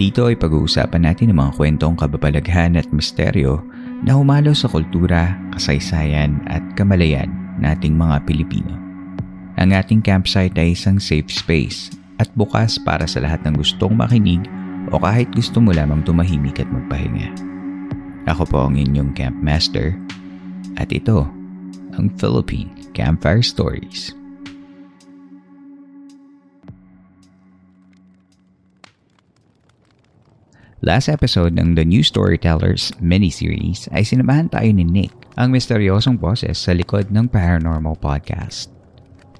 Dito ay pag-uusapan natin ang mga kwentong kababalaghan at misteryo na humalo sa kultura, kasaysayan at kamalayan nating mga Pilipino. Ang ating campsite ay isang safe space at bukas para sa lahat ng gustong makinig o kahit gusto mo lamang tumahimik at magpahinga. Ako po ang inyong campmaster at ito ang Philippine Campfire Stories. Last episode ng The New Storytellers mini-series ay sinamahan tayo ni Nick, ang misteryosong boses sa likod ng Paranormal Podcast.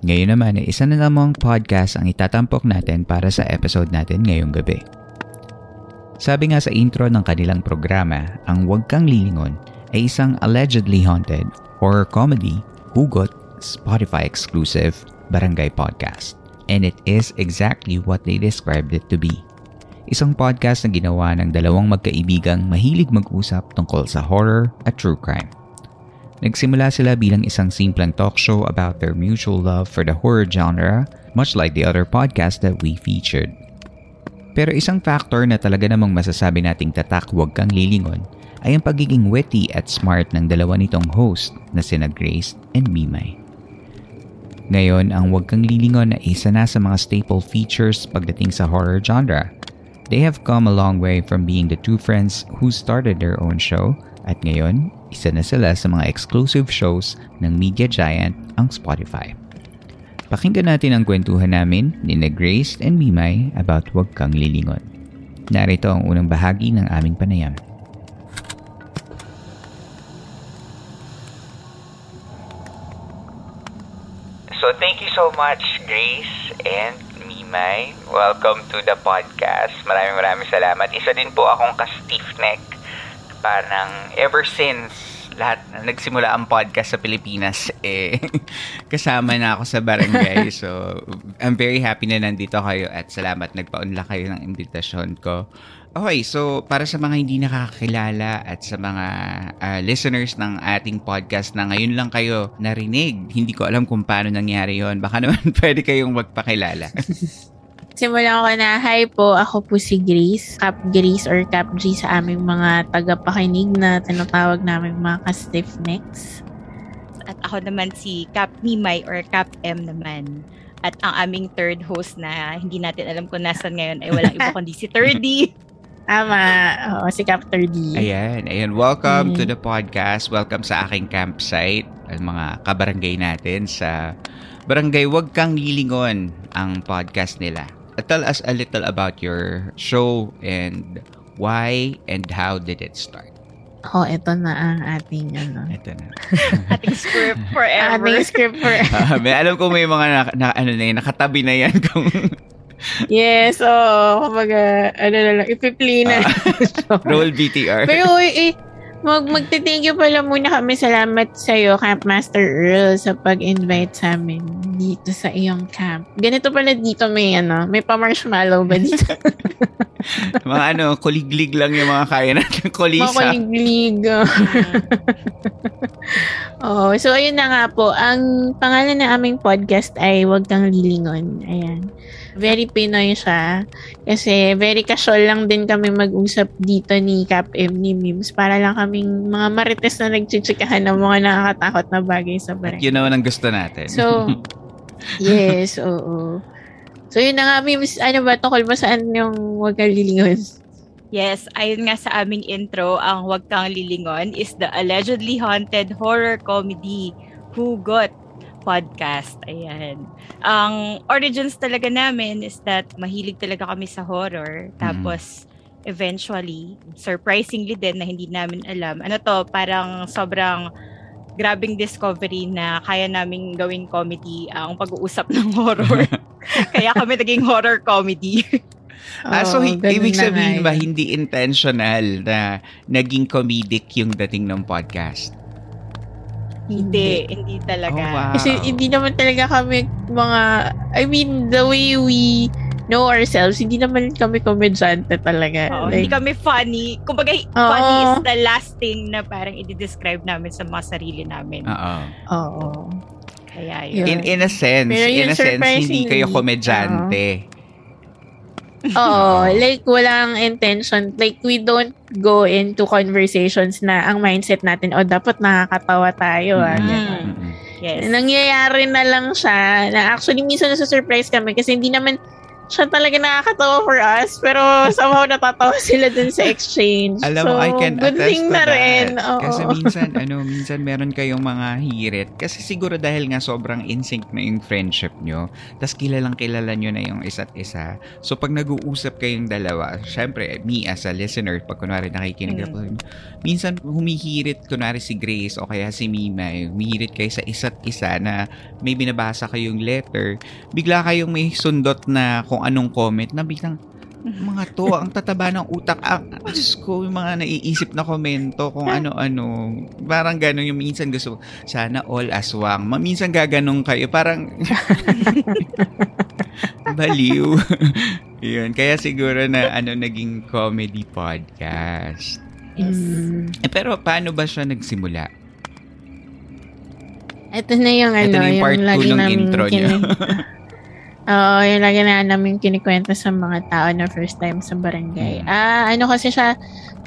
Ngayon naman isa na lamang podcast ang itatampok natin para sa episode natin ngayong gabi. Sabi nga sa intro ng kanilang programa, ang Huwag Kang Lilingon ay isang allegedly haunted horror comedy, hugot, Spotify exclusive, barangay podcast. And it is exactly what they described it to be. Isang podcast na ginawa ng dalawang magkaibigang mahilig mag-usap tungkol sa horror at true crime. Nagsimula sila bilang isang simpleng talk show about their mutual love for the horror genre, much like the other podcast that we featured. Pero isang factor na talaga namang masasabi nating tatak huwag kang lilingon ay ang pagiging witty at smart ng dalawa nitong host na sina Grace and Mimay. Ngayon, ang Huwag Kang Lilingon ay isa na sa mga staple features pagdating sa horror genre. They have come a long way from being the two friends who started their own show at ngayon, isa na sila sa mga exclusive shows ng media giant ang Spotify. Pakinggan natin ang kwentuhan namin ni na Grace and Mimay about Huwag Kang Lilingon. Narito ang unang bahagi ng aming panayam. So thank you so much, Grace and Mimay. Welcome to the podcast. Maraming maraming salamat. Isa din po akong ka-stiff neck. Parang ever since lahat na nagsimula ang podcast sa Pilipinas, eh, kasama na ako sa barangay. So, I'm very happy na nandito kayo at salamat nagpaunla kayo ng imbitasyon ko. Okay, so para sa mga hindi nakakilala at sa mga uh, listeners ng ating podcast na ngayon lang kayo narinig, hindi ko alam kung paano nangyari yon Baka naman pwede kayong magpakilala. Simulan ko na, hi po, ako po si Grace, Cap Grace or Cap G sa aming mga tagapakinig na tinatawag namin mga ka-stiff necks. At ako naman si Cap Mimay or Cap M naman. At ang aming third host na hindi natin alam kung nasan ngayon ay walang iba kundi si Thirdy. Tama. Oo, si Cap 3D. Ayan, ayan. Welcome mm. to the podcast. Welcome sa aking campsite. Ang mga kabarangay natin sa Barangay Wag Kang Lilingon ang podcast nila. Tell us a little about your show and why and how did it start? Oh, ito na ang ating ano. Ito na. ating script forever. ating script forever. uh, may alam ko may mga na, na, ano na yun, nakatabi na yan kung yes, oh, kumbaga, ano na lang, ipi-play na. Uh, roll BTR. Pero, eh, mag magte-thank you pala muna kami. Salamat sa iyo, Campmaster Earl, sa pag-invite sa amin dito sa iyong camp. Ganito pala dito may, ano, may pa-marshmallow ba dito? mga ano, kuliglig lang yung mga kaya natin. Kulisa. Mga kuliglig. oh, so ayun na nga po. Ang pangalan ng aming podcast ay Huwag Kang Lilingon. Ayan. Very Pinoy siya. Kasi very casual lang din kami mag-usap dito ni Cap M ni Mims para lang kaming mga marites na nagchichikahan ng mga nakakatakot na bagay sa At barangay. yun naman ang gusto natin. So, yes, oo. So, yun na nga, Mims, ano ba, tungkol ba saan yung huwag kang lilingon? Yes, ayon nga sa aming intro, ang Huwag Kang Lilingon is the allegedly haunted horror comedy Hugot podcast. Ayan. Ang origins talaga namin is that mahilig talaga kami sa horror. Tapos, eventually, surprisingly din na hindi namin alam. Ano to, parang sobrang grabing discovery na kaya naming gawing comedy ang pag-uusap ng horror. kaya kami naging horror comedy. Ah, so, hi- ganun ibig sabihin ba, hindi intentional na naging comedic yung dating ng podcast? Hindi, hindi talaga. Oh, wow. Kasi hindi naman talaga kami mga, I mean, the way we know ourselves, hindi naman kami komedyante talaga. Oo, Like, hindi kami funny. Kumbaga, Oo. funny is the last thing na parang i-describe namin sa mga sarili namin. Oo. Oo. Kaya Yun. In, in a sense, Pero in a sense, hindi kayo komedyante. Oo, like walang intention. Like we don't go into conversations na ang mindset natin, oh dapat nakakatawa tayo. Ah, Mm. ganun. Mm-mm. Yes. Nangyayari na lang siya na actually minsan nasa-surprise kami kasi hindi naman siya talaga nakakatawa for us pero somehow natatawa sila dun sa exchange. Alam mo, so, I can good attest thing to na that. rin. Oo. Kasi minsan, ano, minsan meron kayong mga hirit. Kasi siguro dahil nga sobrang in-sync na yung friendship nyo, tas kilalang kilala nyo na yung isa't isa. So, pag nag-uusap kayong dalawa, syempre, me as a listener, pag kunwari nakikinig Mm. ako, minsan humihirit, kunwari si Grace o kaya si Mimay, humihirit kayo sa isa't isa na may binabasa kayong letter, bigla kayong may sundot na kung anong comment na biglang, mga to, ang tataba ng utak. Ang, Diyos ko, yung mga naiisip na komento kung ano-ano. Parang gano'n yung minsan gusto, sana all aswang. Minsan gaganong kayo. Parang, baliw. Yun. Kaya siguro na ano naging comedy podcast. Yes. Mm. Eh, pero paano ba siya nagsimula? Ito na yung Ito ano, na yung part two lagi ng namin intro niya. Oo, yung lagi na namin kinikwento sa mga tao na first time sa barangay. Mm. Ah, ano kasi siya,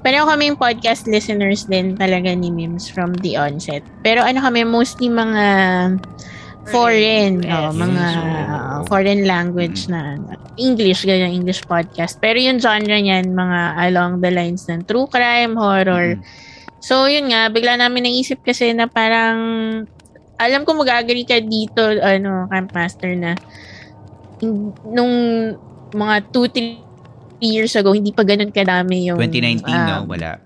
pareho kaming podcast listeners din talaga ni Mims from the onset. Pero ano kami, mostly mga foreign, Yes. oh, mga uh, foreign language na English, ganyan, English podcast. Pero yung genre niyan, mga along the lines ng true crime, horror. Mm. So, yun nga, bigla namin naisip kasi na parang, alam ko mag-agree ka dito, ano, Campmaster, na nung mga 2-3 years ago, hindi pa ganun kadami yung... 2019, no? um, Wala.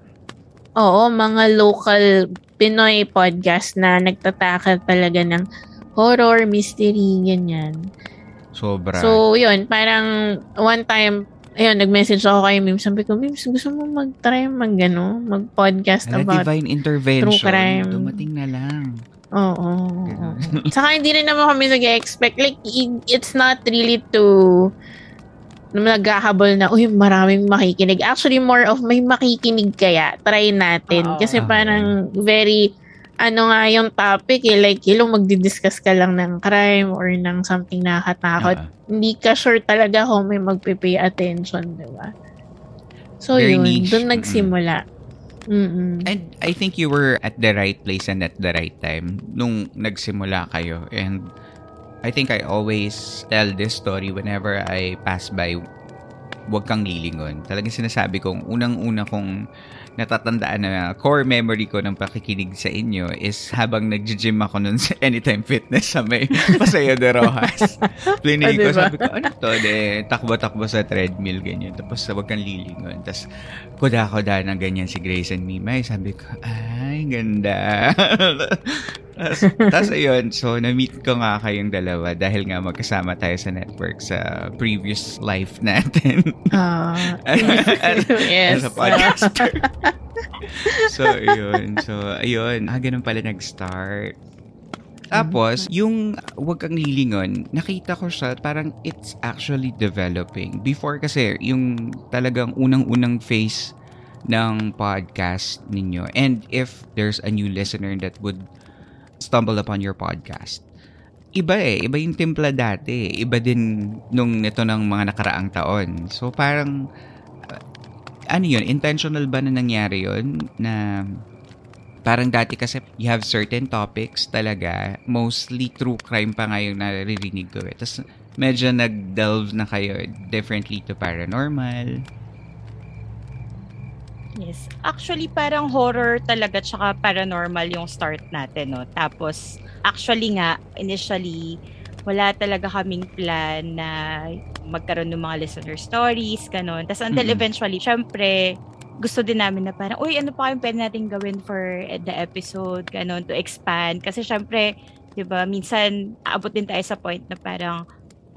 Oo, mga local Pinoy podcast na nagtataka talaga ng horror, mystery, ganyan. Sobra. So, yun, parang one time, ayun, nag-message ako kay Mims. Sabi ko, Mims, gusto mo mag-try mag, ano, mag-podcast Ala, about divine intervention. true crime. Dumating na lang. Oo. Saka hindi rin naman kami nag-expect. Like, it's not really to na naghahabol na, uy, maraming makikinig. Actually, more of may makikinig kaya. Try natin. Oo. Kasi parang very, ano nga yung topic eh. Like, hello, magdi-discuss ka lang ng crime or ng something nakakatakot. Ah. Hindi ka sure talaga kung may magpipay attention, di ba? So, Very yun. niche. Doon nagsimula. Mm-mm. And I think you were at the right place and at the right time nung nagsimula kayo. And I think I always tell this story whenever I pass by Huwag kang lilingon. Talagang sinasabi kong unang-una kong natatandaan na core memory ko ng pakikinig sa inyo is habang nag-gym ako nun sa Anytime Fitness sa may Paseo de Rojas. Plinig ko, Ah, diba? sabi ko, ano to? De, takbo-takbo sa treadmill, ganyan. Tapos huwag kang lilingon. Tapos kuda-kuda na ganyan si Grace and Mimay. Sabi ko, ay, ganda. Tapos, tapos ayun, so na-meet ko nga kayong dalawa dahil nga magkasama tayo sa network sa previous life natin. Ah, as, yes. as a podcaster. so, ayun. So, ayun. Ah, ganun pala nag-start. Tapos, yung wag kang lilingon, nakita ko siya, parang it's actually developing. Before kasi, yung talagang unang-unang phase ng podcast ninyo. And if there's a new listener that would stumble upon your podcast, iba eh. Iba yung timpla dati. Iba din nung nito ng mga nakaraang taon. So parang, uh, ano yun, intentional ba na nangyari yun? Na parang dati kasi you have certain topics talaga. Mostly true crime pa ngayon naririnig ko eh. Tapos medyo nag-delve na kayo differently to paranormal. Yes. Actually, parang horror talaga tsaka paranormal yung start natin, no? Tapos, actually nga, initially, wala talaga kaming plan na magkaroon ng mga listener stories, ganun. Tapos until Mm-mm. eventually, syempre, gusto din namin na parang, uy, ano pa kayong pwede natin gawin for the episode, ganun, to expand. Kasi syempre, di ba, minsan, aabot din tayo sa point na parang,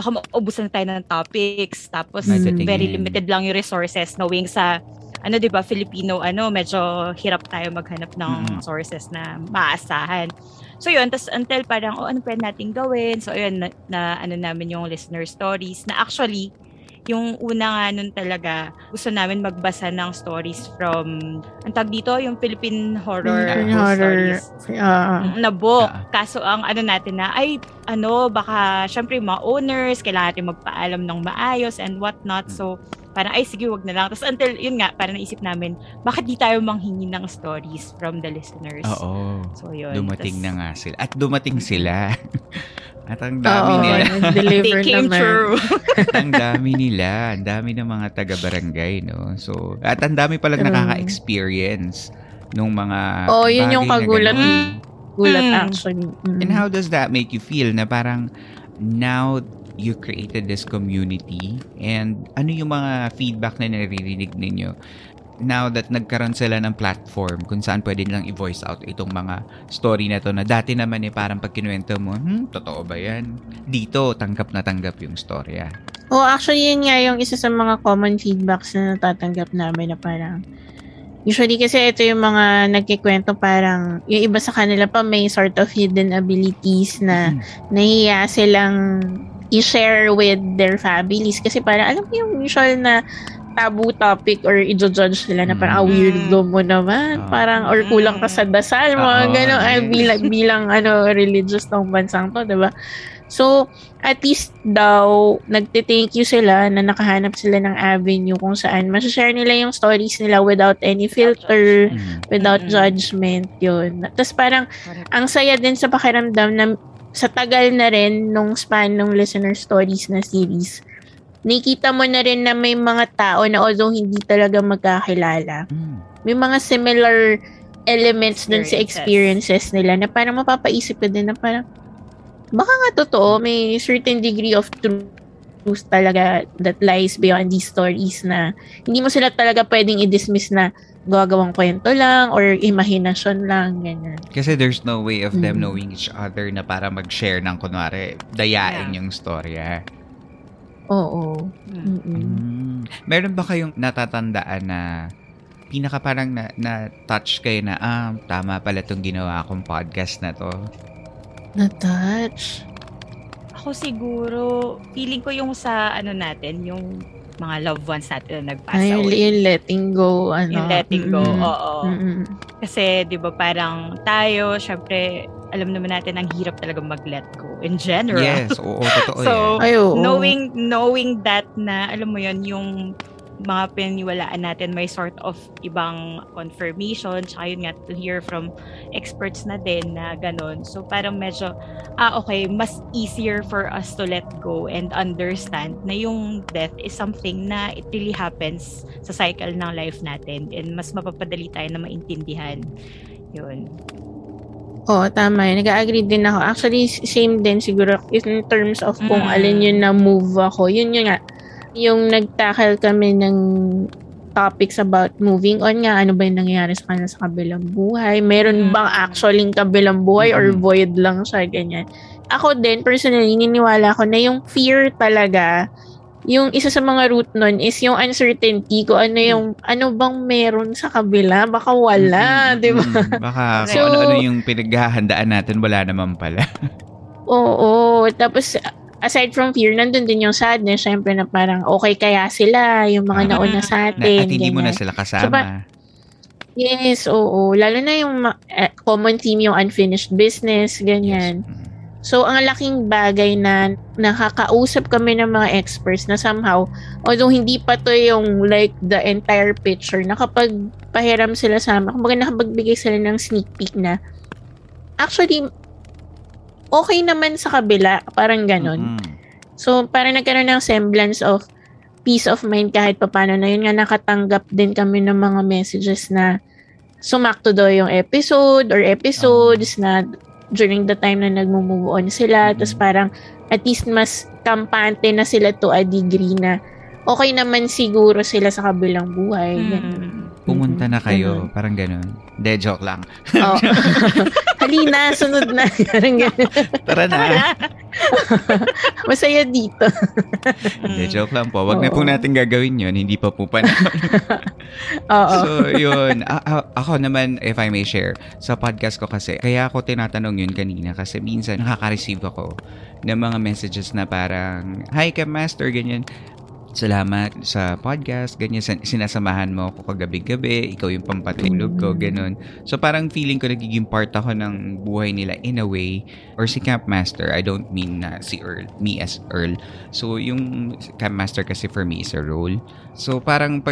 baka maubusan tayo ng topics, tapos Madatingin. very limited lang yung resources, knowing sa ano 'di ba Filipino ano medyo hirap tayo maghanap ng Mm. sources na maaasahan. So yun, tas until parang oh ano pwede natin gawin? So yun na, na ano namin yung listener stories na actually yung una nga nun talaga gusto namin magbasa ng stories from ang tag dito yung Philippine horror Philippine ghost horror. stories Ah. Mm, na book. Ah. Kaso ang ano natin na, ay, ano, baka, syempre, mga owners, kailangan natin magpaalam ng maayos and whatnot. So, parang, ay, sige, wag na lang. Tapos until, yun nga, parang naisip namin, bakit di tayo manghingi ng stories from the listeners? Oo. So, yun. Dumating Tas- na nga sila. At dumating sila. At ang dami Oo, nila. They came naman. true. ang dami nila. Ang dami ng mga taga-barangay, no? So, at ang dami palang True. nakaka-experience nung mga Oo, yun yung kagulat. Gulat Mm. actually. Mm. And how does that make you feel na parang now you created this community and ano yung mga feedback na naririnig ninyo now that nagkaroon sila ng platform kung saan pwede nilang i-voice out itong mga story na to na dati naman eh parang pag kinuwento mo, hmm, totoo ba yan? Dito, tanggap na tanggap yung storya. Oh, actually, yun nga yung isa sa mga common feedbacks na natatanggap namin na parang Usually kasi ito yung mga nagkikwento parang yung iba sa kanila pa may sort of hidden abilities na nahiya silang i-share with their families kasi parang alam mo yung usual na taboo topic or i-judge sila na parang ah, Mm. weirdo mo naman Ah. parang or kulang ka sa dasal mga Oo, gano'n ay yes. bilang, bilang ano religious ng bansang to diba so at least daw nagte-thank you sila na nakahanap sila ng avenue kung saan masashare nila yung stories nila without any filter Mm. without judgment yun tapos parang ang saya din sa pakiramdam na sa tagal na rin nung span ng listener stories na series, nakita mo na rin na may mga tao na although hindi talaga magkakilala, Mm. may mga similar elements dun sa Experiences. experiences nila na parang mapapaisip ka din na parang baka nga totoo, may certain degree of truth truth talaga that lies beyond these stories na hindi mo sila talaga pwedeng i-dismiss na gagawang kwento lang or imahinasyon lang, ganyan. Kasi there's no way of them Mm. knowing each other na para mag-share ng kunwari, dayain Yeah. yung storya. Oo. Mm. Mm-mm. Mm. Meron ba kayong natatandaan na pinaka parang na, na touch kayo na ah, tama pala tong ginawa kong podcast na to. Na-touch. Ako siguro, feeling ko yung sa ano natin, yung mga loved ones natin na nag-pass Ay, yung, away. yung letting go, ano. Yung letting go, Mm-mm. oo. Mm-mm. Kasi, di ba, parang tayo, syempre, alam naman natin, ang hirap talaga mag-let go in general. Yes, oo, totoo So, yan. Ay, oo. knowing knowing that na alam mo yon yung mga pinaniwalaan natin may sort of ibang confirmation tsaka yun nga to hear from experts na din na ganun so parang medyo ah okay mas easier for us to let go and understand na yung death is something na it really happens sa cycle ng life natin and mas mapapadali tayo na maintindihan yun Oo, tama yun. Nag-agree din ako. Actually, same din siguro in terms of kung Mm. alin yun na move ako. Yun yun nga. Yung nagtakal kami ng topics about moving on nga, ano ba yung nangyayari sa kanila sa kabilang buhay? Meron Mm. bang actually kabilang buhay or Mm. void lang siya, ganyan. Ako din, personally, niniwala ko na yung fear talaga, yung isa sa mga root nun is yung uncertainty ko ano yung ano bang meron sa kabila baka wala Mm, di ba mm, Baka So- kung ano-ano yung pinaghahandaan natin, wala naman pala. Oo. Tapos, aside from fear, nandun din yung sadness. Syempre na parang, okay kaya sila, yung mga Ah. nauna sa atin. at hindi mo na ganyan. sila So, kasama. ba- Yes, oo. Lalo na yung eh, common theme, yung unfinished business, ganyan. Yes. Mm. So, ang laking bagay na nakakausap kami ng mga experts na somehow, although hindi pa to yung like the entire picture, nakapagpahiram sila sa amin. Kumbaga nakapagbigay sila ng sneak peek na actually, okay naman sa kabila. Parang ganon. Mm. So, parang nagkaroon ng semblance of peace of mind kahit papano na yun nga nakatanggap din kami ng mga messages na sumakto daw yung episode or episodes na during the time na nagmo-move on sila. Tapos parang at least mas kampante na sila to a degree na okay naman siguro sila sa kabilang buhay. Ganun. Mm. Pumunta na kayo. Ganun. Parang ganun. De, joke lang. Oh. Halina, sunod na. Tara na. Masaya dito. De, joke lang po. Wag na po Oo. natin gagawin yun. Hindi pa po panahon. Oo. So, yun. A- a- ako naman, if I may share, sa podcast ko kasi, kaya ako tinatanong yun kanina kasi minsan nakaka-receive ako ng mga messages na parang, Hi, Cam Master, ganyan. Salamat sa podcast, ganyan. Sin- Sinasamahan mo ako kagabi-gabi, ikaw yung pampatulog ko, ganun. So, parang feeling ko nagiging part ako ng buhay nila in a way. Or si Camp Master, I don't mean na si Earl, me as Earl. So, yung Camp Master kasi for me is a role. So, parang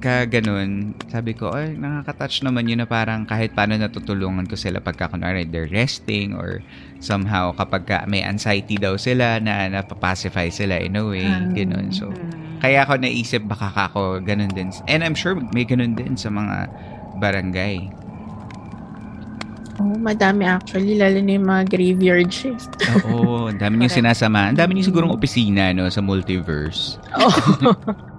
pagka ganun, sabi ko, ay, nakaka-touch naman yun na parang kahit paano natutulungan ko sila pagka kunwari they're resting or somehow kapag ka may anxiety daw sila na napapacify sila in a way, ganun. So, kaya ako naisip baka ako ganun din. And I'm sure may ganun din sa mga barangay. Oh, madami actually, lalo na yung mga graveyard shift. Oo, ang dami niyong sinasama. Ang dami niyo sigurong opisina no, sa multiverse. Oh,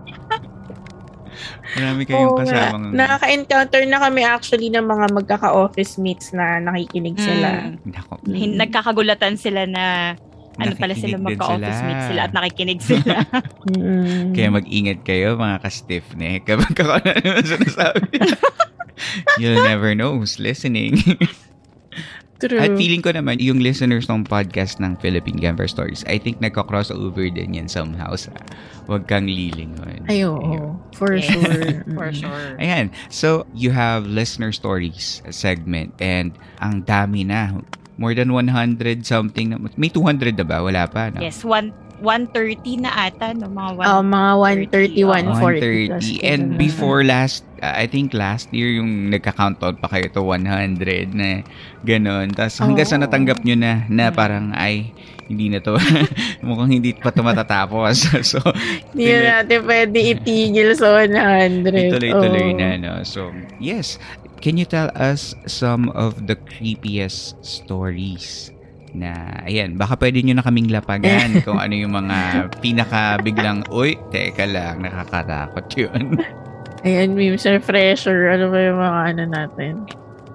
Marami kayong Oo nga. kasamang... Nakaka-encounter na kami actually ng mga magkaka-office mates na nakikinig sila. Mm. Nako, Hin- Nagkakagulatan sila na ano pala sila magka-office sila. mates sila at nakikinig sila. Mm. Kaya mag-ingat kayo mga ka-stiff neck kapag ako na naman sinasabi. You'll never know who's listening. True. At feeling ko naman, yung listeners ng podcast ng Philippine Camper Stories, I think nagka-crossover din yan somehow sa Huwag Kang Lilingon. Ay, oo. For Yes, sure. For sure. Ayan. So, you have listener stories segment and ang dami na. More than 100 something. na- May 200 na ba? Wala pa, no? Yes, one 130 na ata, no? Mga one, Oh, mga 130, 140. 130. And before last, uh, I think last year yung nagka-countdown pa kayo to 100 na gano'n. Tapos hanggang sa Oo. natanggap nyo na, na parang, ay, hindi na to. Mukhang hindi pa to matatapos. so, Hindi na natin pwede itigil sa 100. Ituloy-tuloy Oo. na, no? So, yes. Can you tell us some of the creepiest stories na, ayan, baka pwede nyo na kaming lapagan kung ano yung mga pinaka biglang, uy, teka lang, nakakatakot yun. Ayan, memes refresher. Ano ba yung mga ano natin?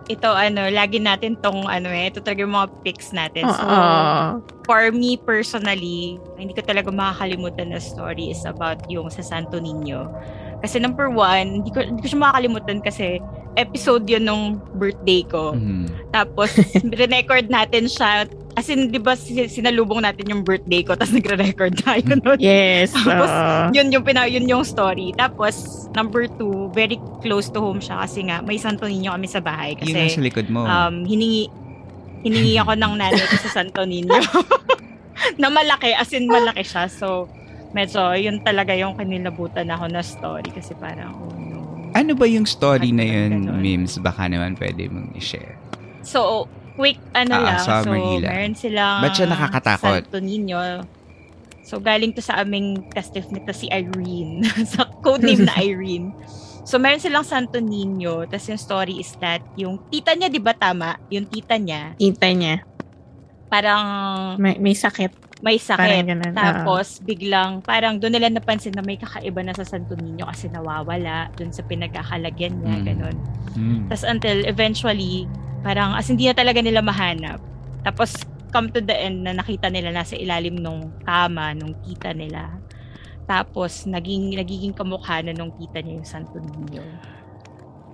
Ito, ano, lagi natin tong, ano eh, ito talaga yung mga pics natin. So, Oo. for me personally, hindi ko talaga makakalimutan na story is about yung sa Santo Niño. Kasi number one, hindi ko, hindi ko siya makakalimutan kasi episode yun nung birthday ko. Mhm. Tapos, re-record natin siya. As in, di ba, si- sinalubong natin yung birthday ko, tapos nagre-record tayo nun. Yes. Tapos, oo. yun yung pina, yun yung story. Tapos, number two, very close to home siya kasi nga, may Santo Niño kami sa bahay. Yung nasa Kasi, likod mo. um, hiningi, hiningi ako ng nanay ko sa Santo Niño. na malaki, as in malaki siya. So, medyo, yun talaga yung kanilabutan ako na story kasi parang, oh no. ano ba yung story na yun, Ganun. Mims? Baka naman pwede mong i-share. So, quick ano Ah, lang. summary so, lang. meron silang Ba't siya nakakatakot? Santo Niño. So, galing to sa aming kastif nito si Irene. sa codename na Irene. So, meron silang Santo Niño. Tapos yung story is that, yung tita niya, di ba tama? Yung tita niya, Kita niya. parang May, may sakit. May sakit. Parang ganun. Tapos, biglang, parang doon nila napansin na may kakaiba na sa Santo Niño kasi nawawala doon sa pinagkakalagyan niya, Mm. ganun. Hmm. Tapos until eventually, parang as hindi na talaga nila mahanap. Tapos come to the end na nakita nila nasa ilalim nung kama nung tita nila. Tapos naging nagiging kamukha na nung tita niya yung Santo Niño.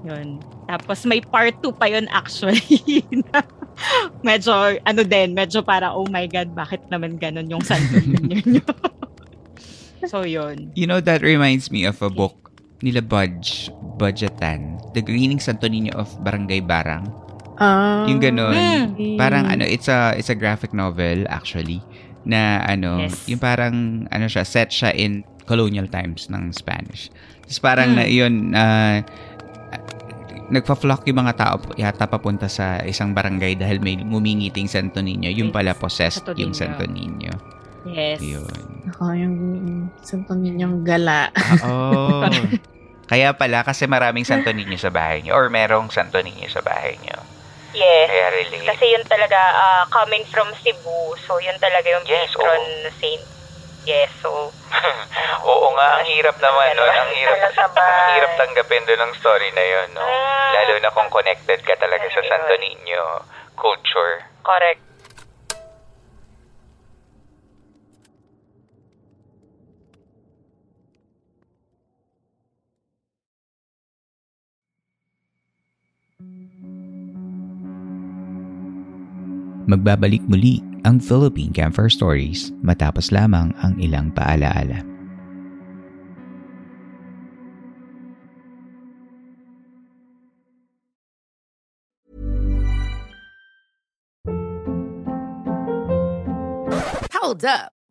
Yun. Tapos may part 2 pa yun actually. na medyo ano din, medyo para oh my god, bakit naman ganun yung Santo Niño niyo? so yun. You know, that reminds me of a book nila Budge, Budgetan, The Greening Santo Niño of Barangay Barang. Ah. Yung ganun. Hmm. Parang ano, it's a it's a graphic novel actually na ano, Yes. yung parang ano siya, set siya in colonial times ng Spanish. Tapos parang na yun uh, nagpa-flock yung mga tao yata papunta sa isang barangay dahil may ngumingiting Santo Niño. Yung pala possessed Santo yung Niño. Santo Niño. Yes. Yun. Ako, yung santo ninyong gala. Oo. Kaya pala, kasi maraming Santo Niño sa bahay niyo or merong Santo Niño sa bahay niyo. Yes. Kaya relate. Kasi yun talaga, ah, coming from Cebu, so yun talaga yung Yes, patron saint. Yes, so... Oo nga, ang hirap naman, no? Ang hirap, ang hirap tanggapin doon ng story na yun, no? Ah. Lalo na kung connected ka talaga sa. Santo Niño culture. Correct. Magbabalik muli ang Philippine Camper Stories matapos lamang ang ilang paalaala. Hold up.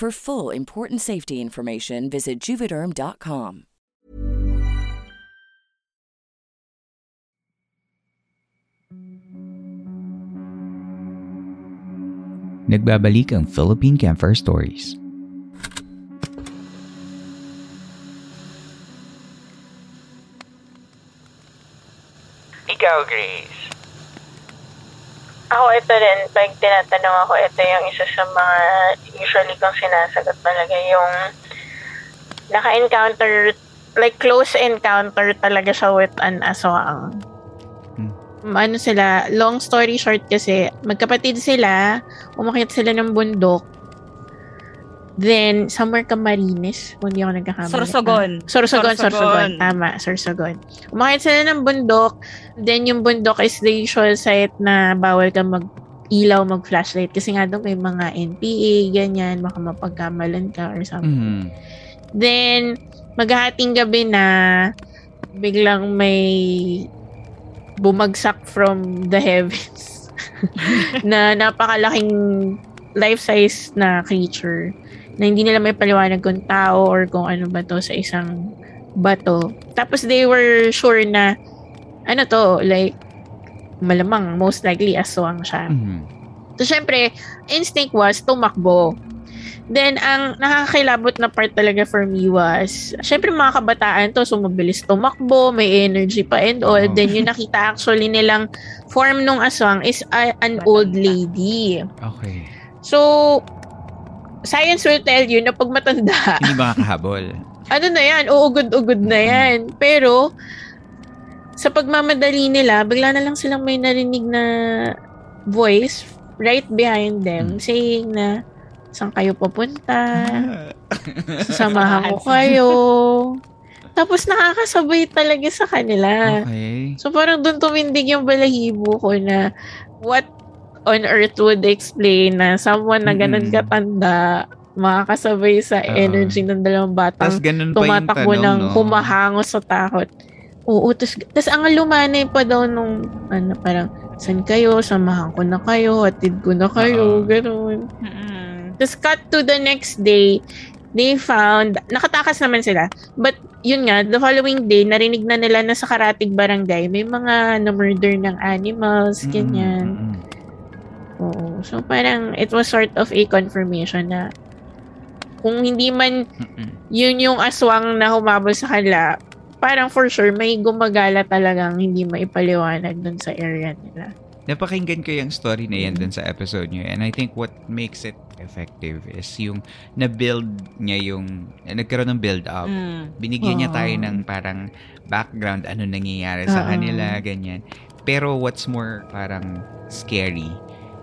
For full important safety information, visit juvederm.com. Nagbabalik ang Philippine Camper Stories. Ikaw, Grace. Ako, ito rin, pag tinatanong ako, ito yung isa sa mga usually kong sinasagot talaga yung naka-encounter, like close encounter talaga siya with an aswang. Ano sila, long story short kasi, magkapatid sila, umakit sila ng bundok, Then, somewhere Camarines, kung hindi ako nagkakamali. Sorsogon. Ah, Sorsogon, Sorsogon. Sorsogon. Tama, Sorsogon. Umakit sila ng bundok. Then, yung bundok is the usual site na bawal ka mag ilaw, mag-flashlight. Kasi nga doon may mga NPA, ganyan. Baka mapagkamalan ka or something. Mhm. Then, maghahating gabi na biglang may bumagsak from the heavens na napakalaking life-size na creature na hindi nila may paliwanag kung tao or kung ano ba to sa isang bato. Tapos they were sure na ano to, like malamang most likely aswang siya. Mhm. So, syempre, instinct was tumakbo. Then, ang nakakakilabot na part talaga for me was, syempre mga kabataan to, so mabilis tumakbo, may energy pa and all. Oo. Then, yung nakita actually nilang form nung aswang is a- an old lady. Okay. So, science will tell you na pag matanda, Hindi makakahabol. ano na yan, uugod-ugod na yan. Pero, sa pagmamadali nila, bigla na lang silang may narinig na voice right behind them saying na, saan kayo papunta? Sasamahan ko kayo. Tapos nakakasabay talaga sa kanila. Okay. So parang doon tumindig yung balahibo ko na what on earth would explain na someone na ganun katanda makakasabay sa Oo. energy ng dalawang yung tumatakbo tanong, ng no? humahangos sa takot. Oo, tas, tas ang lumanay pa daw nung, ano, parang, san kayo? Samahan ko na kayo, hatid ko na kayo, Oo. ganun. Mm-mm. Tapos cut to the next day, they found, nakatakas naman sila. But yun nga, the following day, narinig na nila na sa Karatig Barangay, may mga na-murder ng animals, ganyan. mm-mm. Oo. So parang it was sort of a confirmation na kung hindi man yun yung aswang na humabol sa kanila, parang for sure may gumagala talagang hindi maipaliwanag dun sa area nila. Napakinggan ko yung story na yan dun sa episode nyo. And I think what makes it effective is yung na-build niya yung, eh, nagkaroon ng build-up. Mm. Binigyan niya tayo ng parang background, ano nangyayari sa kanila, ganyan. Pero what's more parang scary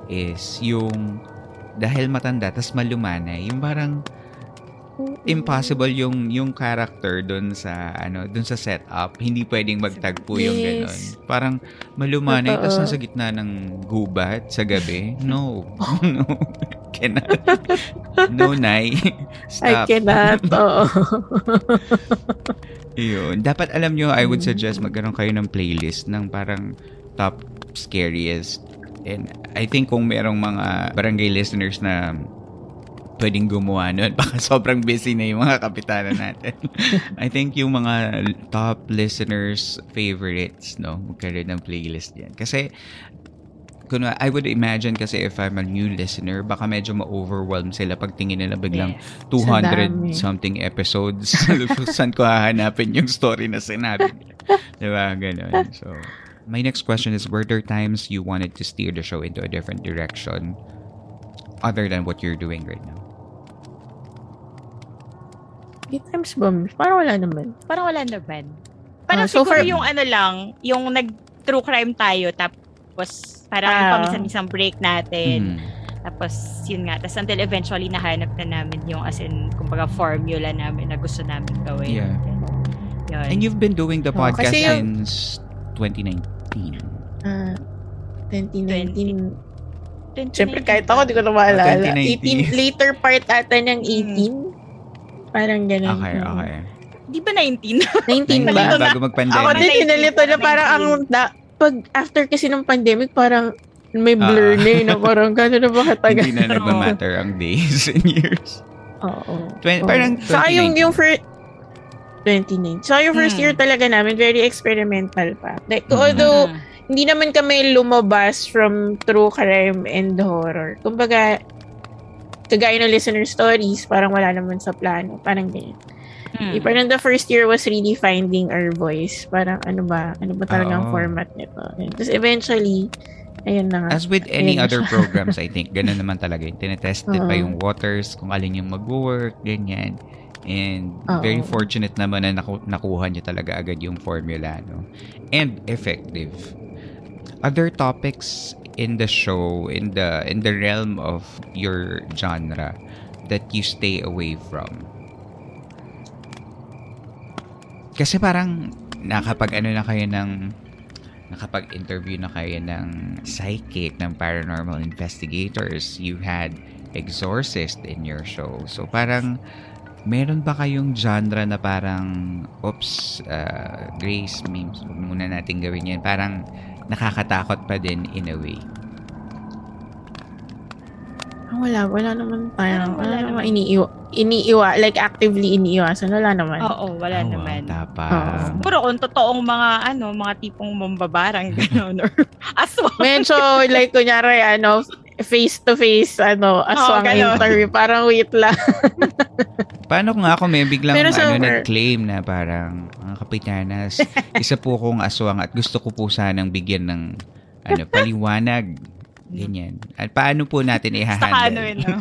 is yung dahil matanda, tas malumanay, yung parang impossible yung yung character doon sa ano doon sa setup. Hindi pwedeng magtagpo yung Yes. ganun parang malumanay tas nasa gitna ng gubat sa gabi. No. No. Cannot. No nay. I stop. cannot. Oo. yun. Dapat alam nyo I would suggest magkaroon kayo ng playlist ng parang top scariest and I think kung merong mga barangay listeners na pwedeng gumawa nun. Baka sobrang busy na yung mga kapitana natin. I think yung mga top listeners favorites, no? Magkaroon ng playlist yan. Kasi, kung I would imagine kasi if I'm a new listener, baka medyo ma-overwhelm sila pag tingin nila biglang Yes. 200 Sa dami. something episodes. Saan ko hahanapin yung story na sinabi nila? Diba? Ganon. So, my next question is, were there times you wanted to steer the show into a different direction other than what you're doing right now? May times ba? Parang wala naman. Parang wala naman. Parang Ah, so siguro far- yung ano lang, yung nag-true crime tayo, tapos parang Ah. paminsan-minsan break natin. Hmm. Tapos, yun nga. Tapos until eventually nahanap na namin yung as in, kumbaga formula namin na gusto namin gawin. Yeah. Yun. And you've been doing the Oh, podcast yung- since 2019. Ah, 2019. 2019 Siyempre, kahit ako, di ko na Ah, maalala. 2019. 18, later part ata ng 18. Parang ganun. Okay, okay. Di ba 19? 19 19 ba? bago mag-pandemic. Ako din, 19, hinalito na parang ang, 19. da, pag after kasi ng pandemic, parang may blur Ah. na yun. na Parang gano'n na ba katagal? Hindi na nagmamatter ang days and years. Oo. Twen- Oo. parang Saka yung, 2019. yung first, 29. So, yung first Hmm. year talaga namin, very experimental pa. Like, Mhm. although, Mm. hindi naman kami lumabas from true crime and horror. Kumbaga, kagaya ng listener stories, parang wala naman sa plano. Parang ganyan. Mm. Eh, Parang the first year was really finding our voice. Parang ano ba? Ano ba talaga ang Oo. format nito? Tapos eventually, ayun na nga. As with any Ayun other siya. programs, I think, ganun naman talaga. Tinetested pa Oo. yung waters, kung alin yung mag-work, ganyan. And Oo. very fortunate naman na naku- nakuha niyo talaga agad yung formula, no? And effective. Other topics in the show, in the in the realm of your genre that you stay away from? Kasi parang nakapag ano na kayo ng nakapag-interview na kayo ng psychic, ng paranormal investigators. You had exorcist in your show. So parang meron ba kayong genre na parang oops, uh, Grace, memes, huwag muna natin gawin yan. Parang nakakatakot pa din in a way. Ah, wala, wala naman Parang parang, wala wala naman naman. iniiwa, iniiwa, like actively iniiwasan. Wala naman. Oo, wala Oh, naman. Tapa. Oo. Siguro kung totoong mga ano, mga tipong mambabarang gano'n or aswang. Medyo like kunyari ano, face to face ano, aswang ganun. interview. Parang wait lang. Paano kung ako may biglang Pero so ano, nag-claim na parang mga kapitanas, isa po kong aswang at gusto ko po sanang bigyan ng ano, paliwanag. Ganyan. At paano po natin ano i-handle? yun, no?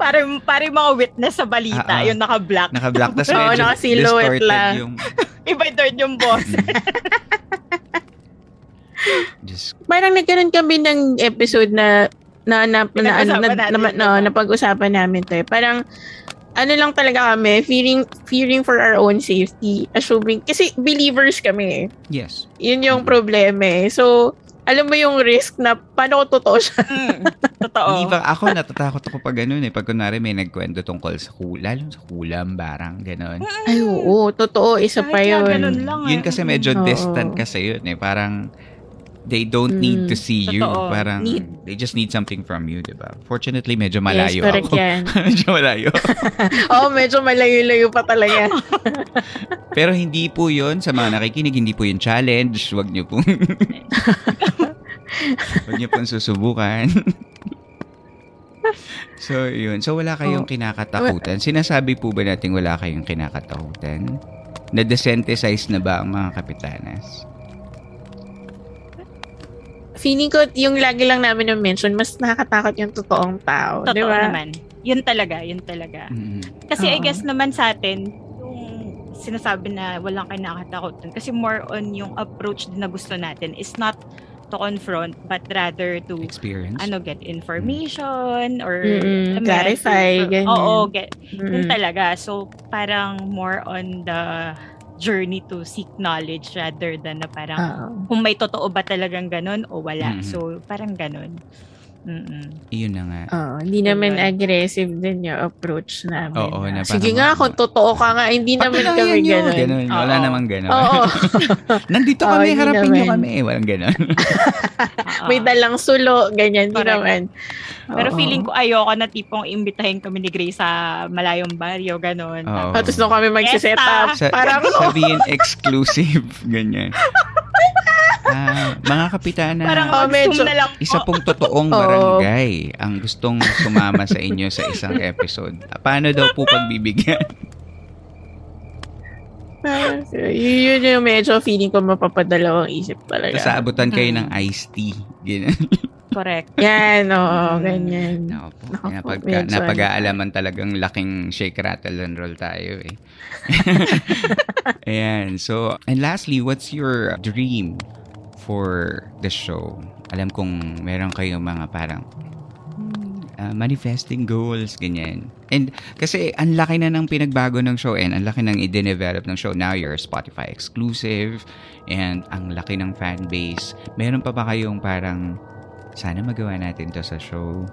para, para mga witness sa balita, Ah, ah. yung naka-black. Naka-black. Tapos Oo, medyo naka-silhouette distorted lang. yung... Iba yung boss. Just, Parang nagkaroon kami ng episode na na na na, na, na, na, na, ito. na- napag-usapan namin to eh. Parang ano lang talaga kami, fearing, fearing for our own safety. Assuming, kasi believers kami eh. Yes. Yun yung problema eh. So, alam mo yung risk na paano ko totoo siya. Mm, totoo. Hindi ba, ako natatakot ako pag ganun eh. Pag kunwari may nagkwento tungkol sa kulam, lalo sa kulam, barang, ganun. Ay, oo. Totoo. Isa pa Kahit yun. nga ganun lang eh. Yun kasi medyo Oo. distant kasi yun eh. Parang, they don't need to see you. Totoo. Parang, Need. they just need something from you, di ba? Fortunately, medyo malayo Yes, correct ako. yan. medyo malayo. Oo, medyo malayo-layo pa talaga. Pero hindi po yun, sa mga nakikinig, hindi po yun challenge. Huwag niyo pong... Huwag niyo pong susubukan. so, yun. So, wala kayong Oh. kinakatakutan. Sinasabi po ba natin wala kayong kinakatakutan? Na-desensitize na ba ang mga kapitanas? Feeling ko, yung lagi lang namin na-mention, mas nakakatakot yung totoong tao. Totoo di ba? naman. Yun talaga, yun talaga. Mm. Kasi I Oo. guess naman sa atin, yung sinasabi na walang kinakatakutan. Kasi more on yung approach din na gusto natin is not to confront but rather to Experience? ano get information or yun, clarify, ganyan. Oo, get, yun Mm. talaga. So parang more on the journey to seek knowledge rather than na parang Oo. kung may totoo ba talagang ganun o wala. Mhm. So parang ganun. Mm-mm. Yun na nga. Oo, hindi naman Ayun. aggressive din yung approach namin. Oo, na, na Sige nga, kung totoo ka nga, hindi naman kami nyo. ganun. Ganun. Wala Oo. namang ganun. Oo. Nandito Oo, kami, harapin nyo naman. kami. Walang ganun. May dalang sulo, ganyan, hindi naman. Pero Oo. feeling ko ayoko na tipong imbitahin kami ni Grace sa malayong baryo, ganun. Oo. Tapos doon kami magsiset up. Sa, Parang, sabihin exclusive. Ganyan. Ah, mga kapitana, Parang Oh, medyo- na lang isa po. pong totoong Oo. barangay ang gustong sumama sa inyo sa isang episode. Paano daw po pagbibigyan? parang, yun yung medyo feeling ko mapapadalawang isip talaga. Tapos aabutan kayo Mm. ng iced tea. Ganyan. Correct. Yan, oo, Mm. ganyan. Nako po. Nako po, Napag, medyo napag-aalaman talagang laking shake, rattle, and roll tayo eh. Ayan. So, and lastly, what's your dream for the show? Alam kong meron kayong mga parang uh, manifesting goals, ganyan. And kasi ang laki na ng pinagbago ng show and ang laki ng i-develop ng show. Now you're Spotify exclusive and ang laki ng fan base. Meron pa ba kayong parang sana magawa natin to sa show?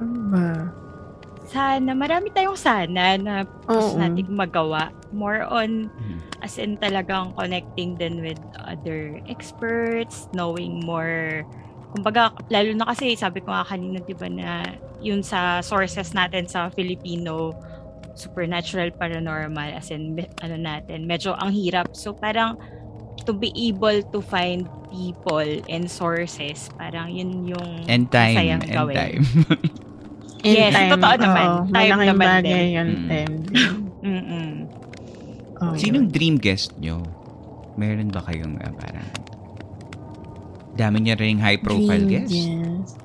Ano ba? Sana, marami tayong sana na gusto nating magawa. More on, Mhm. as in talagang connecting din with other experts, knowing more. Kumbaga, lalo na kasi, sabi ko nga kanina, di ba, na yun sa sources natin sa Filipino, supernatural, paranormal, as in, ano natin, medyo ang hirap. So, parang, to be able to find people and sources, parang yun yung End time. End gawin. time. In Yes, totoo naman. oo, Time naman bagay din. yun, Mm. time. Mm-mm. Oo. Sinong dream guest nyo? Meron ba kayong ah, parang dami niya rin high profile Dream guest? guest.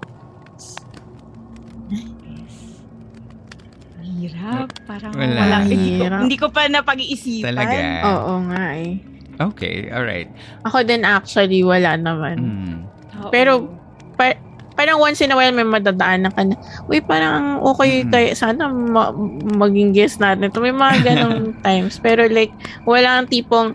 Hirap. Parang Wala. wala. Hindi, ko, hindi ko pa napag-iisipan. Talaga? Oo nga eh. Okay, alright. Ako din actually, wala naman. Oo. Pero, pa- parang once in a while may madadaanan ka na, uy, parang okay Mm. tayo, sana ma- maging guest natin. Ito, may mga ganong times. Pero like, wala ang tipong,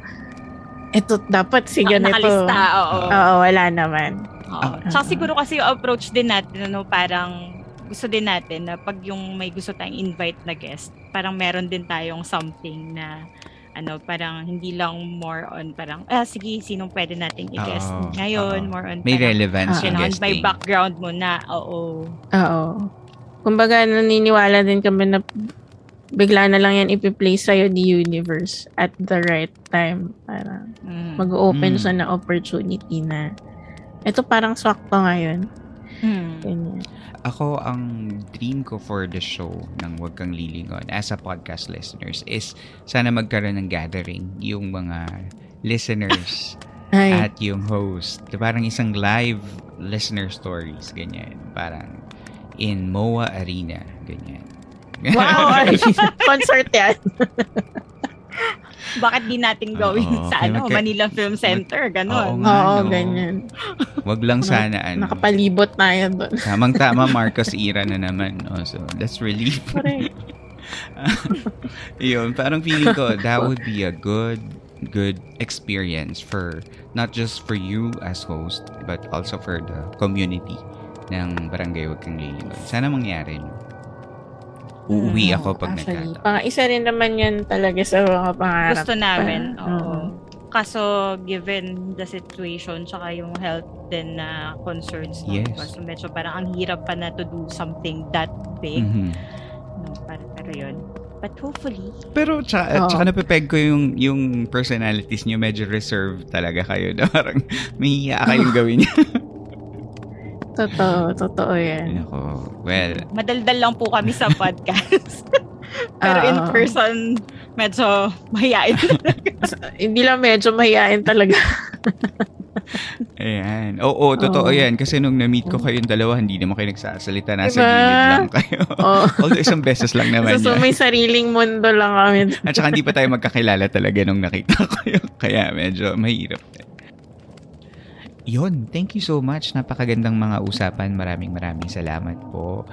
eto, dapat si ganito. nakalista, oo. Oo, wala naman. Oo. Tsaka siguro kasi yung approach din natin, ano, parang gusto din natin na pag yung may gusto tayong invite na guest, parang meron din tayong something na ano, parang hindi lang more on parang, ah, sige, sinong pwede nating i-guest Oo, ngayon, oo. more on May parang, relevance Ah, yung guesting. background mo na, oo. Oo. Kumbaga, naniniwala din kami na bigla na lang yan ipi-play sa'yo the universe at the right time. Parang Mm. mag-open Mm. siya na opportunity na ito parang swakto ngayon. Mm. Ganyan. Ako, ang dream ko for the show ng Huwag Kang Lilingon as a podcast listeners is sana magkaroon ng gathering yung mga listeners Ay, at yung host. Parang isang live listener stories, ganyan. Parang in MOA Arena, ganyan. wow! concert yan. Bakit di natin gawin Oo, sa ano, magka- Manila Film Center, Oo ganon. nga, Oo, no. ganyan. Wag lang sana ano. Nakapalibot tayo doon. Tamang-tama Marcos era na naman. No? So, that's relief. Correct. Yun, parang feeling ko that would be a good good experience for not just for you as host but also for the community ng Barangay Wag Kang Lilingon. Sana mangyari. No? Uuwi ako pag Actually, nagkataon. pang isa rin naman yan talaga sa mga pangarap. Gusto namin. pa. Oo. Kaso, given the situation, tsaka yung health din na concerns, no? Yes. Diba? So, medyo parang ang hirap pa na to do something that big. Mhm. No, para, pero yun. But hopefully, Pero tsaka, Oo. tsaka napepeg ko yung, yung personalities niyo medyo reserved talaga kayo. Na parang may hiya kayong gawin niya. Totoo, totoo yan. Ako, well, madaldal lang po kami sa podcast. pero in Oo. person, medyo mahihain. Hindi lang medyo mahihain talaga. Ayan. Oo, totoo Oo. yan. Kasi nung na-meet ko kayong dalawa, hindi naman kayo nagsasalita. Nasa Diba? gilid lang kayo. Oo. Although isang beses lang naman so, so, yan. may sariling mundo lang kami. At saka hindi pa tayo magkakilala talaga nung nakita ko yun. Kaya medyo mahirap. Yun, thank you so much. Napakagandang mga usapan. Maraming maraming salamat po.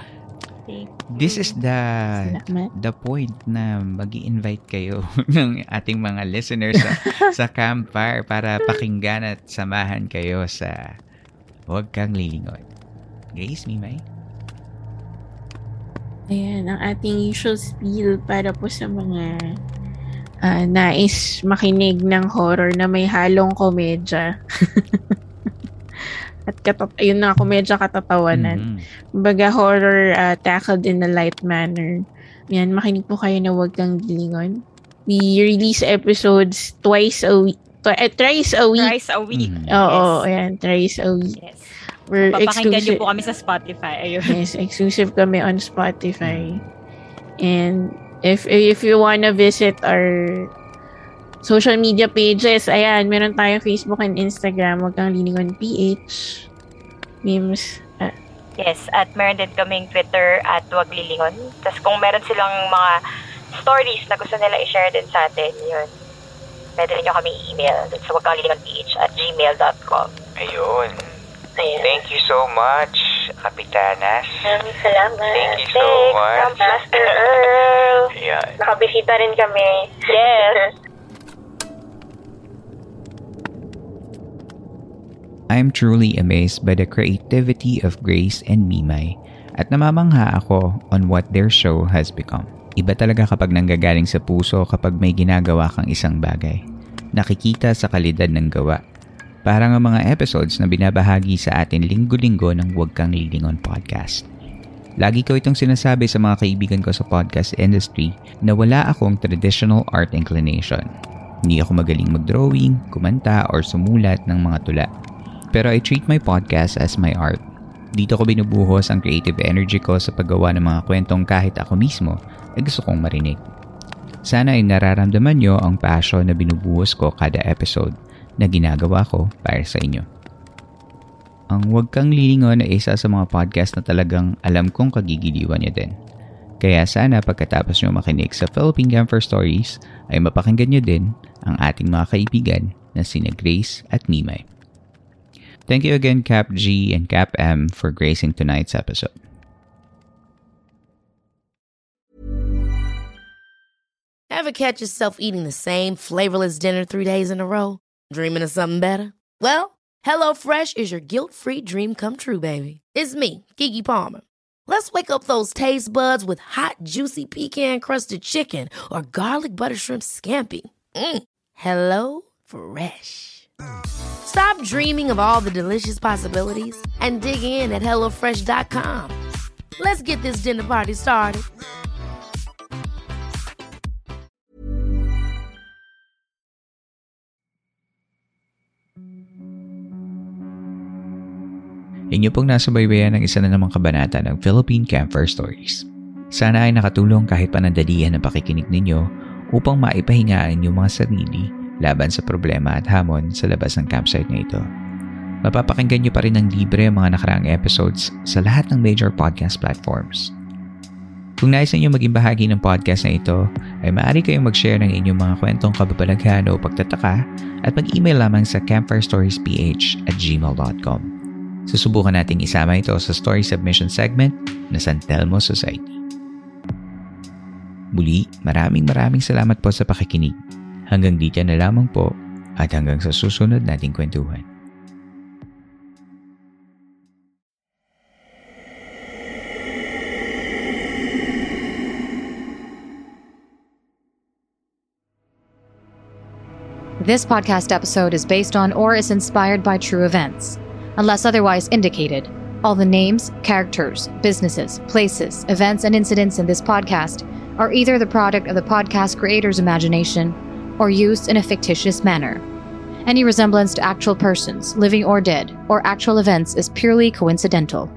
This is the Salamat. the point na mag invite kayo ng ating mga listeners sa, sa campfire para pakinggan at samahan kayo sa Huwag Kang Lilingon. Grace, Mimay? Ayan, ang ating usual spiel para po sa mga ah, nais makinig ng horror na may halong komedya. At katat ayun na, komedya katatawanan. Mhm. Kumbaga horror ah, tackled in a light manner. Yan, makinig po kayo na Huwag Kang Gilingon. We release episodes twice a week. Twi- eh, thrice a week. Thrice a week. Mhm. Oo, ayan, thrice a week. Yes. We're Papakinggan niyo exclusive. po kami sa Spotify. Ayun. Yes, exclusive kami on Spotify. And if if you wanna visit our social media pages, ayan, meron tayong Facebook and Instagram. Huwag kang liningon PH. Memes. ah, Yes, at meron din kaming Twitter at Wag Lilingon. Tapos kung meron silang mga stories na gusto nila i-share din sa atin, yun. Pwede rin nyo kami i-email dun sa wagkalilingonph at gmail.com. Ayun. Ayan. Thank you so much, Kapitanas. Maraming salamat. Thank you so Thanks, much. Master Earl. Ayan. Nakabisita rin kami. Yes. I'm truly amazed by the creativity of Grace and Mimay at namamangha ako on what their show has become. Iba talaga kapag nanggagaling sa puso kapag may ginagawa kang isang bagay. Nakikita sa kalidad ng gawa. Parang ang mga episodes na binabahagi sa atin linggo-linggo ng Huwag Kang Lilingon podcast. Lagi ko itong sinasabi sa mga kaibigan ko sa podcast industry na wala akong traditional art inclination. Hindi ako magaling mag-drawing, kumanta, or sumulat ng mga tula. Pero I treat my podcast as my art. Dito ko binubuhos ang creative energy ko sa paggawa ng mga kwentong kahit ako mismo ay gusto kong marinig. Sana ay nararamdaman nyo ang passion na binubuhos ko kada episode na ginagawa ko para sa inyo. Ang Huwag Kang Lilingon ay isa sa mga podcast na talagang alam kong kagigiliwan nyo din. Kaya sana pagkatapos nyo makinig sa Philippine Camper Stories ay mapakinggan nyo din ang ating mga kaibigan na sina Grace at Mimay. Thank you again, Cap G and Cap M, for gracing tonight's episode. Ever catch yourself eating the same flavorless dinner three days in a row? Dreaming of something better? Well, HelloFresh is your guilt-free dream come true, baby. It's me, Kiki Palmer. Let's wake up those taste buds with hot, juicy pecan-crusted chicken or garlic butter shrimp scampi. Mm. Hello Fresh. Stop dreaming of all the delicious possibilities and dig in at HelloFresh.com. Let's get this dinner party started. Inyo pong nasa baybayan ng isa na namang kabanata ng Philippine Campfire Stories. Sana ay nakatulong kahit panandalian ang pakikinig ninyo upang maipahingaan yung mga sarili laban sa problema at hamon sa labas ng campsite na ito. Mapapakinggan nyo pa rin ng libre ang mga nakaraang episodes sa lahat ng major podcast platforms. Kung nais ninyo maging bahagi ng podcast na ito, ay maaari kayong mag-share ng inyong mga kwentong kababalaghan o pagtataka at mag-email lamang sa campfirestoriesph at gmail.com. Susubukan nating isama ito sa story submission segment na San Telmo Society. Muli, maraming maraming salamat po sa pakikinig. Hanggang dito na lamang po at hanggang sa susunod nating kwentuhan. This podcast episode is based on or is inspired by true events. Unless otherwise indicated, all the names, characters, businesses, places, events, and incidents in this podcast are either the product of the podcast creator's imagination or used in a fictitious manner. Any resemblance to actual persons, living or dead, or actual events is purely coincidental.